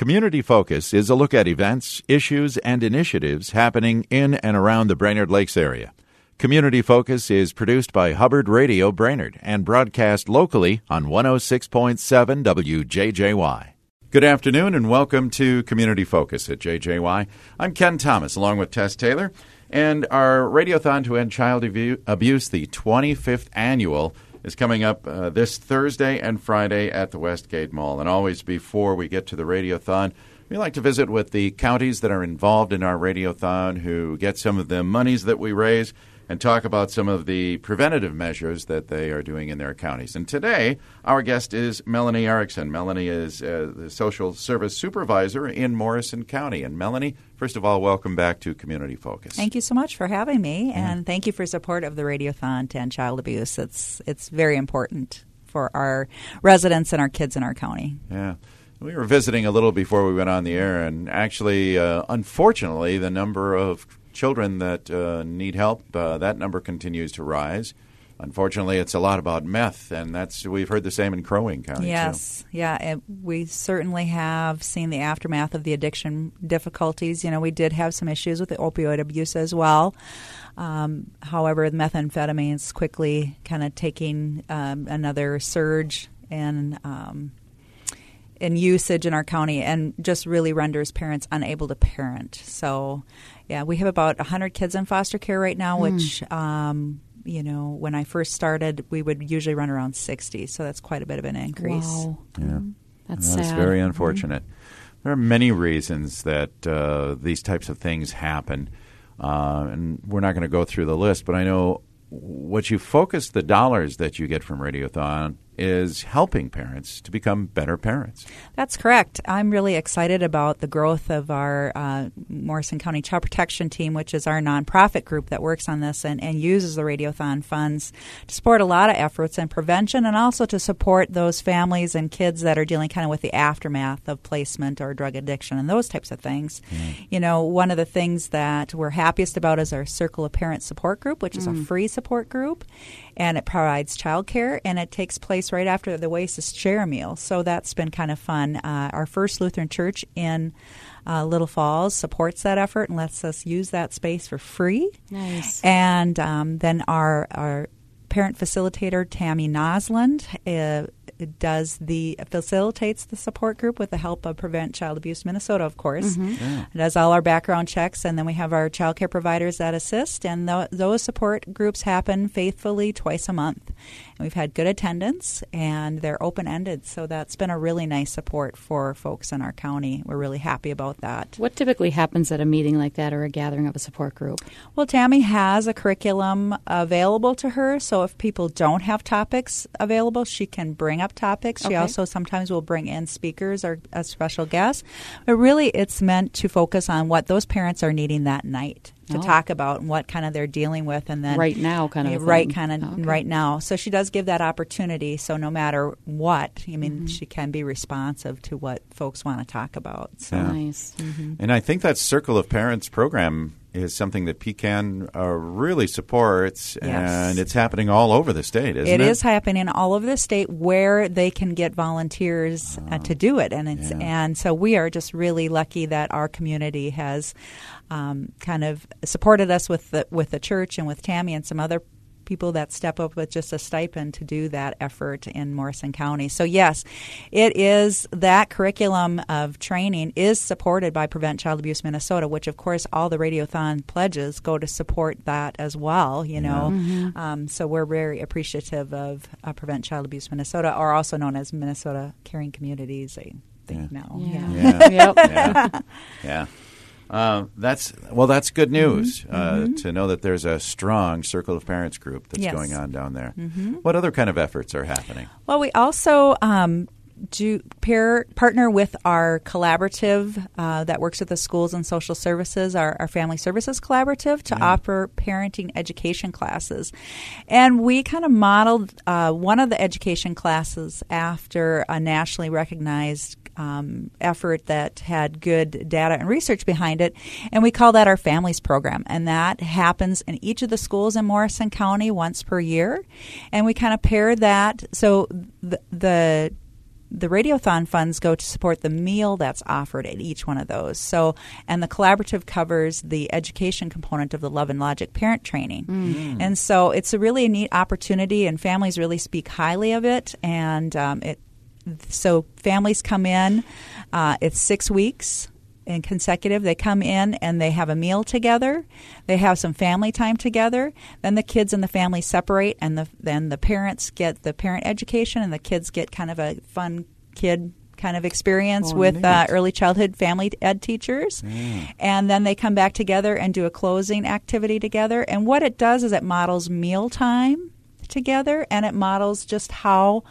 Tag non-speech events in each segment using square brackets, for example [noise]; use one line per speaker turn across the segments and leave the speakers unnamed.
Community Focus is a look at events, issues, and initiatives happening in and around the Brainerd Lakes area. Community Focus is produced by Hubbard Radio Brainerd and broadcast locally on 106.7 WJJY. Good afternoon and welcome to Community Focus at JJY. I'm Ken Thomas along with Tess Taylor and our Radiothon to End Child Abuse, the 25th annual, is coming up uh, this Thursday and Friday at the Westgate Mall. And always before we get to the Radiothon, we like to visit with the counties that are involved in our Radiothon who get some of the monies that we raise and talk about some of the preventative measures that they are doing in their counties. And today, our guest is Melanie Erickson. Melanie is uh, the social service supervisor in Morrison County. And Melanie, first of all, welcome back to Community Focus.
Thank you so much for having me, yeah. and thank you for support of the Radiothon to End Child Abuse. It's it's very important for our residents and our kids in our county.
Yeah. We were visiting a little before we went on the air, and actually, uh, unfortunately, the number of children that uh, need help, uh, that number continues to rise. Unfortunately, it's a lot about meth, and that's we've heard the same in Crow Wing County.
Yes,
too.
yeah, we certainly have seen the aftermath of the addiction difficulties. You know, we did have some issues with the opioid abuse as well. Um, however, the methamphetamine is quickly kind of taking um, another surge and um, in usage in our county and just really renders parents unable to parent. So, yeah, we have about 100 kids in foster care right now, mm. which, um, you know, when I first started, we would usually run around 60. So that's quite a bit of an increase.
Wow.
Yeah.
That's,
that's very mm-hmm. unfortunate. Mm-hmm. There are many reasons that uh, these types of things happen. Uh, and we're not going to go through the list, but I know what you focus the dollars that you get from Radiothon is helping parents to become better parents.
That's correct. I'm really excited about the growth of our uh, Morrison County Child Protection Team, which is our nonprofit group that works on this and, and uses the Radiothon funds to support a lot of efforts in prevention and also to support those families and kids that are dealing kind of with the aftermath of placement or drug addiction and those types of things. Mm. You know, one of the things that we're happiest about is our Circle of Parents support group, which is mm. a free support group and it provides childcare, and it takes place right after the Oasis share meal. So that's been kind of fun. Uh, our first Lutheran church in uh, Little Falls supports that effort and lets us use that space for free.
Nice.
And um, then our our parent facilitator Tammy Nosland uh, does the facilitates the support group with the help of Prevent Child Abuse Minnesota, of course. Mm-hmm. Yeah. Does all our background checks, and then we have our child care providers that assist. And th- those support groups happen faithfully twice a month. We've had good attendance, and they're open ended, so that's been a really nice support for folks in our county. We're really happy about that.
What typically happens at a meeting like that or a gathering of a support group?
Well, Tammy has a curriculum available to her, so if people don't have topics available, she can bring up topics. She okay. also sometimes will bring in speakers or a special guest. But really, it's meant to focus on what those parents are needing that night to oh. talk about and what kind of they're dealing with and then
right now kind of
right kind of okay. right now so she does give that opportunity so no matter what i mean mm-hmm. she can be responsive to what folks want to talk about so
yeah. nice
mm-hmm. and i think that circle of parents program is something that PCAN uh, really supports, yes. and it's happening all over the state, isn't
it?
It
is happening all over the state where they can get volunteers uh, to do it, and it's yeah. and so we are just really lucky that our community has um, kind of supported us with the with the church and with Tammy and some other people that step up with just a stipend to do that effort in Morrison County. So yes, it is that curriculum of training is supported by Prevent Child Abuse Minnesota, which of course all the Radiothon pledges go to support that as well. You know, mm-hmm. um, so we're very appreciative of uh, Prevent Child Abuse Minnesota, or also known as Minnesota Caring Communities. I think
yeah.
now.
Yeah. [laughs] Yeah.
yeah. yeah. Uh, that's well. That's good news mm-hmm. Uh, mm-hmm. to know that there's a strong circle of parents group that's
yes.
going on down there.
Mm-hmm.
What other kind of efforts are happening?
Well, we also um, do pair partner with our collaborative uh, that works with the schools and social services, our, our family services collaborative, to offer parenting education classes. And we kind of modeled uh, one of the education classes after a nationally recognized um, effort that had good data and research behind it, and we call that our Families Program. And that happens in each of the schools in Morrison County once per year. And we kind of pair that. So the, the the Radiothon funds go to support the meal that's offered at each one of those. So, and the collaborative covers the education component of the Love and Logic parent training.
Mm.
And so it's a really neat opportunity, and families really speak highly of it. And um, it so families come in. Uh, it's six weeks in consecutive. They come in and they have a meal together. They have some family time together. Then the kids and the family separate, and the, then the parents get the parent education, and the kids get kind of a fun kid kind of experience
Oh,
with uh, early childhood family ed teachers. And then they come back together and do a closing activity together. And what it does is it models mealtime together and it models just how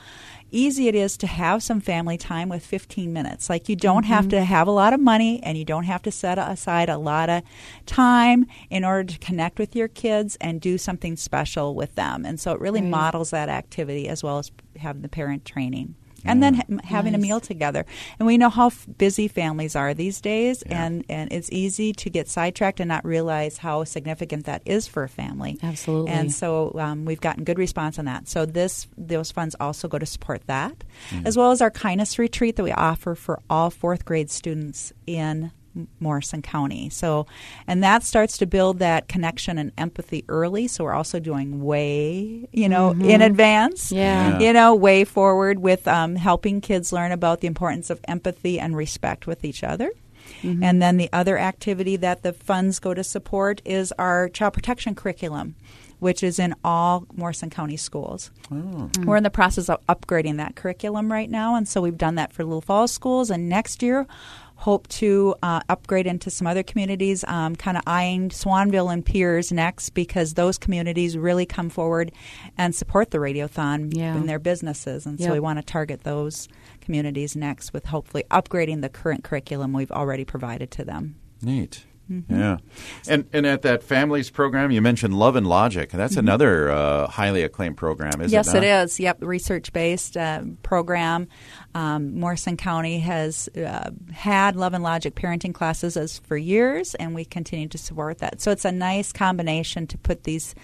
easy it is to have some family time with 15 minutes. Like you don't have mm-hmm. to have a lot of money and you don't have to set aside a lot of time in order to connect with your kids and do something special with them. And so it really
Right.
models that activity as well as having the parent training. And then ha- having a meal together, and we know how f- busy families are these days,
Yeah.
and and it's easy to get sidetracked and not realize how significant that is for a family.
Absolutely.
And so um, we've gotten good response on that. So this those funds also go to support that, as well as our kindness retreat that we offer for all fourth grade students in Morrison County. So, and that starts to build that connection and empathy early. So we're also doing way, you know, in advance.
Yeah.
Yeah.
You know, way forward with um, helping kids learn about the importance of empathy and respect with each other. And then the other activity that the funds go to support is our child protection curriculum, which is in all Morrison County schools. We're in the process of upgrading that curriculum right now, and so we've done that for Little Falls schools. And next year, hope to uh, upgrade into some other communities, um, kind of eyeing Swanville and Pierz next because those communities really come forward and support the Radiothon
Yeah.
in their businesses, and so
Yep.
we want to target those communities next with hopefully upgrading the current curriculum we've already provided to them.
Neat.
Mm-hmm.
Yeah, and and at that families program, you mentioned Love and Logic. That's another uh, highly acclaimed program, is
Mm-hmm. yes,
it?
it
not?
is. Yep, research based uh, program. Um, Morrison County has uh, had Love and Logic parenting classes as for years, and we continue to support that. So it's a nice combination to put these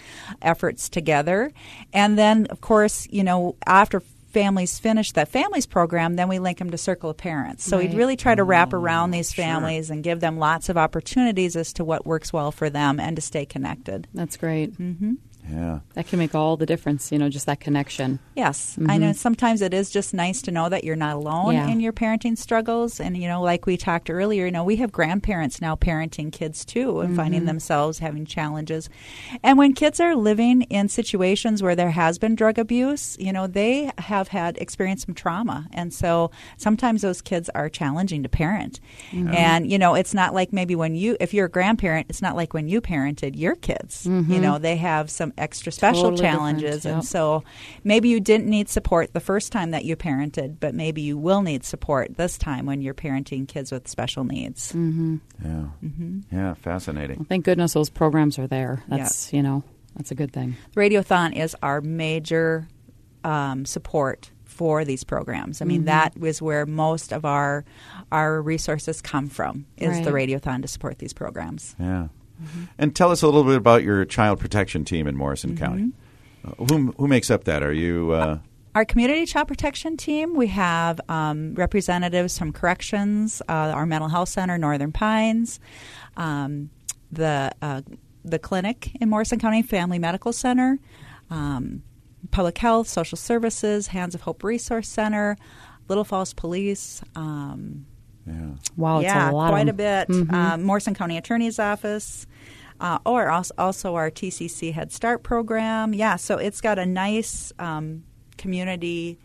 efforts together. And then, of course, you know, after families finish that families program, then we link them to Circle of Parents. So
we'd
really try to wrap around these
sure.
families and give them lots of opportunities as to what works well for them and to stay connected.
That's great.
Mm-hmm.
Yeah.
That can make all the difference, you know, just that connection.
Yes, I mm-hmm. know. Sometimes it is just nice to know that you're not alone
Yeah.
in your parenting struggles. And you know, like we talked earlier, you know, we have grandparents now parenting kids too, and finding mm-hmm. themselves having challenges. And when kids are living in situations where there has been drug abuse, you know, they have had experienced some trauma, and so sometimes those kids are challenging to parent. Mm-hmm. And you know, it's not like maybe when you, if you're a grandparent, it's not like when you parented your kids. You know, they have some extra special
Totally different,
challenges, and so maybe you didn't need support the first time that you parented, but maybe you will need support this time when you're parenting kids with special needs.
Mm-hmm.
Yeah.
Mm-hmm.
Yeah. Fascinating.
Thank goodness those programs are there. That's, you know, that's a good thing.
Radiothon is our major um, support for these programs. I mean,
Mm-hmm.
that is where most of our our resources come from is the Radiothon to support these programs.
Yeah.
Mm-hmm.
And tell us a little bit about your child protection team in Morrison County.
Mm-hmm.
Uh, who who makes up that? Are you? Uh,
Our community child protection team, we have um, representatives from corrections, uh, our mental health center, Northern Pines, um, the uh, the clinic in Morrison County Family Medical Center, um, public health, social services, Hands of Hope Resource Center, Little Falls Police. Um,
yeah.
Wow, it's
yeah,
a lot
quite
of
a bit.
Mhm.
Um, Morrison County Attorney's Office, uh, or also, also our TCC Head Start program. Yeah, so it's got a nice um, community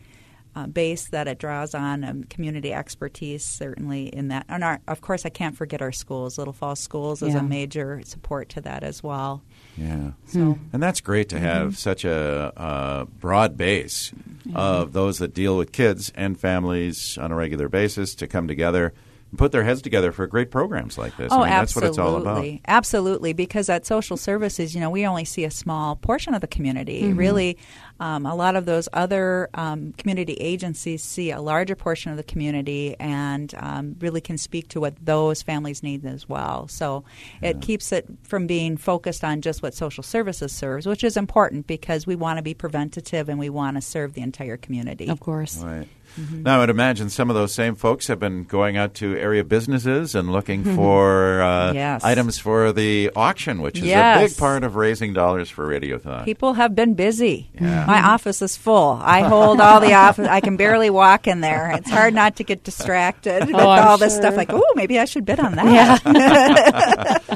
uh, base that it draws on, um, community expertise certainly in that. And our, of course, I can't forget our schools. Little Falls Schools is
Yeah.
a major support to that as well.
Yeah.
So
And that's great to have such a, uh broad base of those that deal with kids and families on a regular basis to come together and put their heads together for great programs like this.
Oh,
I mean, that's
absolutely.
what it's all about.
Absolutely, because at social services, you know, we only see a small portion of the community.
Mm-hmm.
Really, um, a lot of those other um, community agencies see a larger portion of the community and um, really can speak to what those families need as well. So it keeps it from being focused on just what social services serves, which is important because we want to be preventative and we want to serve the entire community.
Of course.
Right. Now, I would imagine some of those same folks have been going out to area businesses and looking for uh,
Yes.
items for the auction, which is a big part of raising dollars for Radiothon.
People have been busy.
Yeah.
My office is full. I hold all the office. I can barely walk in there. It's hard not to get distracted with
I'm
all this stuff. Like, oh, maybe I should bid on that.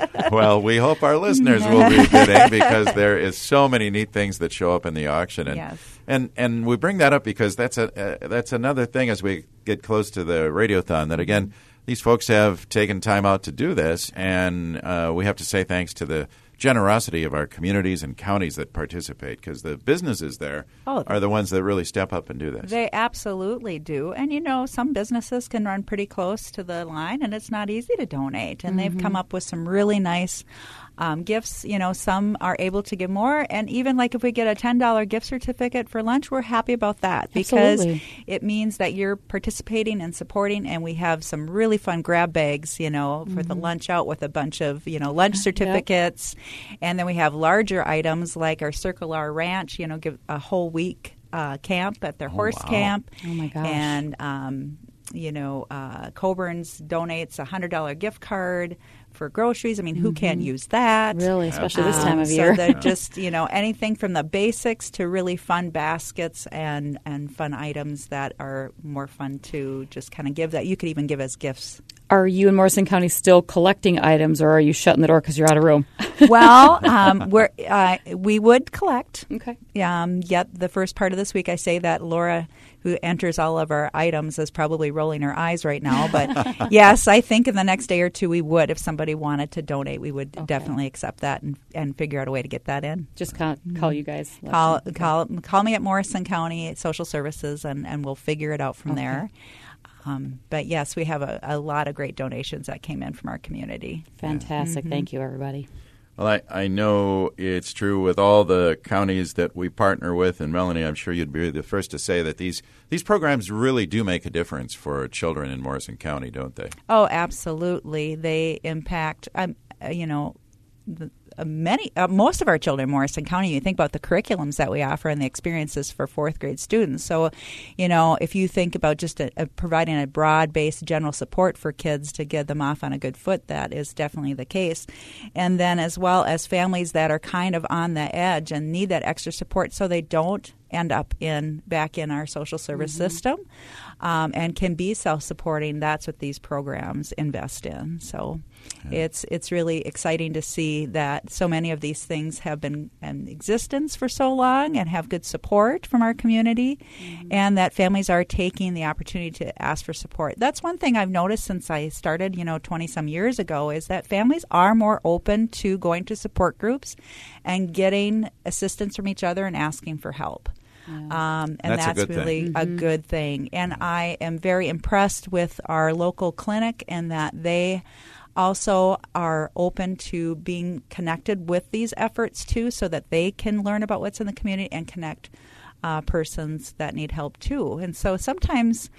[laughs] [laughs]
well, we hope our listeners will be bidding because there is so many neat things that show up in the auction, and
Yes.
and and we bring that up because that's a uh, that's another thing as we get close to the radiothon. That again, these folks have taken time out to do this, and uh, we have to say thanks to the generosity of our communities and counties that participate because the businesses there
Oh.
are the ones that really step up and do this.
They absolutely do. And you know, some businesses can run pretty close to the line and it's not easy to donate. And they've come mm-hmm. up with some really nice um, gifts. You know, some are able to give more. And even like if we get a $10 gift certificate for lunch, we're happy about that because
Absolutely.
it means that you're participating and supporting. And we have some really fun grab bags, you know, for the lunch out with a bunch of, you know, lunch certificates. And then we have larger items like our Circle R Ranch, you know, give a whole week uh, camp at their horse
wow.
camp.
Oh, my gosh.
And um, you know, uh, Coborn's donates a hundred dollar gift card for groceries. I mean, who can't use that?
Really, especially this
Um,
time of
so
year.
they're [laughs] just you know anything from the basics to really fun baskets and and fun items that are more fun to just kind of give that you could even give as gifts.
Are you in Morrison County still collecting items, or are you shutting the door because you're out of room? [laughs]
well, [laughs] um, we're uh, we would collect.
Okay.
Um, yet the first part of this week, I say that Laura, who enters all of our items, is probably rolling her eyes right now. But [laughs] yes, I think in the next day or two we would, if somebody wanted to donate, we would definitely accept that and, and figure out a way to get that in.
Just call, call you guys.
Call, call, call me at Morrison County Social Services, and, and we'll figure it out from
Okay.
there. Um, but yes, we have a, a lot of great donations that came in from our community.
Fantastic. Thank you, everybody.
Well, I, I know it's true with all the counties that we partner with, and Melanie, I'm sure you'd be the first to say that these these programs really do make a difference for children in Morrison County, don't they?
Oh, absolutely. They impact, um, uh, you know, the, Uh, many, uh, most of our children in Morrison County. You think about the curriculums that we offer and the experiences for fourth grade students. So, you know, if you think about just a, a providing a broad based general support for kids to get them off on a good foot, that is definitely the case. And then, as well as families that are kind of on the edge and need that extra support so they don't end up in back in our social service system um, and can be self-supporting. That's what these programs invest in. So it's it's really exciting to see that so many of these things have been in existence for so long and have good support from our community and that families are taking the opportunity to ask for support. That's one thing i've noticed since i started you know 20 some years ago is that families are more open to going to support groups and getting assistance from each other and asking for help um, and
That's a
that's,
good thing.
really a good thing. And I am very impressed with our local clinic and that they also are open to being connected with these efforts too, so that they can learn about what's in the community and connect uh, persons that need help too. And so sometimes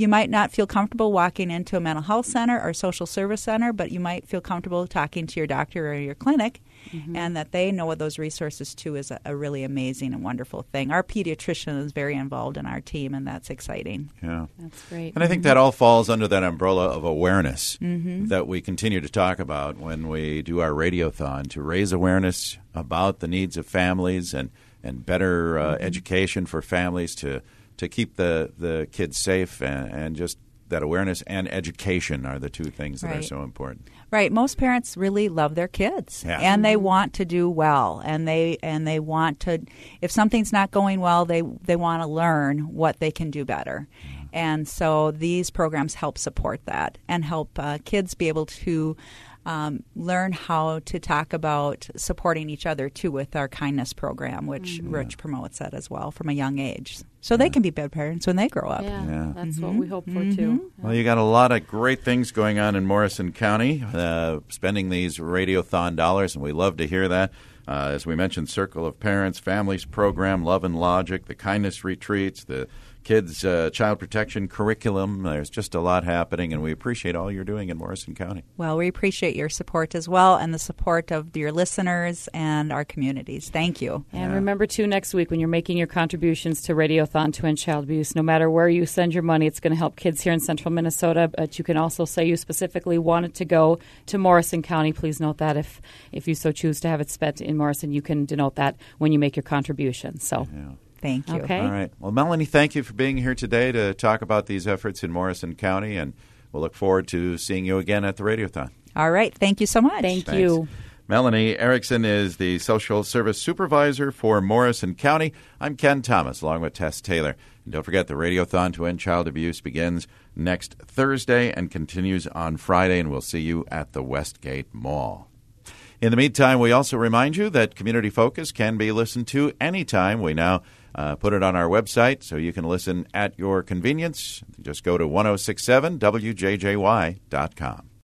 you might not feel comfortable walking into a mental health center or social service center, but you might feel comfortable talking to your doctor or your clinic, mm-hmm. and that they know what those resources too is a, a really amazing and wonderful thing. Our pediatrician is very involved in our team, and that's exciting.
Yeah.
That's great.
And I think that all falls under that umbrella of awareness mm-hmm. that we continue to talk about when we do our radiothon to raise awareness about the needs of families and, and better uh, mm-hmm. education for families to, to keep the, the kids safe and, and just that awareness and education are the two things that are so important.
Right. Most parents really love their kids
Yeah.
and they want to do well and they and they want to if something's not going well, they they want to learn what they can do better. And so these programs help support that and help uh, kids be able to um, learn how to talk about supporting each other too with our kindness program, which Rich promotes that as well from a young age. So they can be better parents when they grow up.
yeah,
Yeah.
that's what we hope for too.
Well, you got a lot of great things going on in Morrison County, uh, spending these radiothon dollars, and we love to hear that. Uh, as we mentioned, Circle of Parents, Families Program, Love and Logic, the Kindness Retreats, the kids' uh, child protection curriculum. There's just a lot happening, and we appreciate all you're doing in Morrison County.
Well, we appreciate your support as well and the support of your listeners and our communities. Thank you.
And yeah. remember, too, next week when you're making your contributions to Radiothon to End Child Abuse, no matter where you send your money, it's going to help kids here in central Minnesota. But you can also say you specifically want it to go to Morrison County. Please note that if, if you so choose to have it spent in Morrison, you can denote that when you make your contribution. So.
Yeah. Thank you.
Okay.
All right. Well, Melanie, thank you for being here today to talk about these efforts in Morrison County, and we'll look forward to seeing you again at the Radiothon.
All right. Thank you so much.
Thank
Thanks.
you.
Melanie Erickson is the Social Service Supervisor for Morrison County. I'm Ken Thomas, along with Tess Taylor. And don't forget, the Radiothon to End Child Abuse begins next Thursday and continues on Friday, and we'll see you at the Westgate Mall. In the meantime, we also remind you that Community Focus can be listened to anytime. We now uh, put it on our website so you can listen at your convenience. Just go to 1067wjjy.com.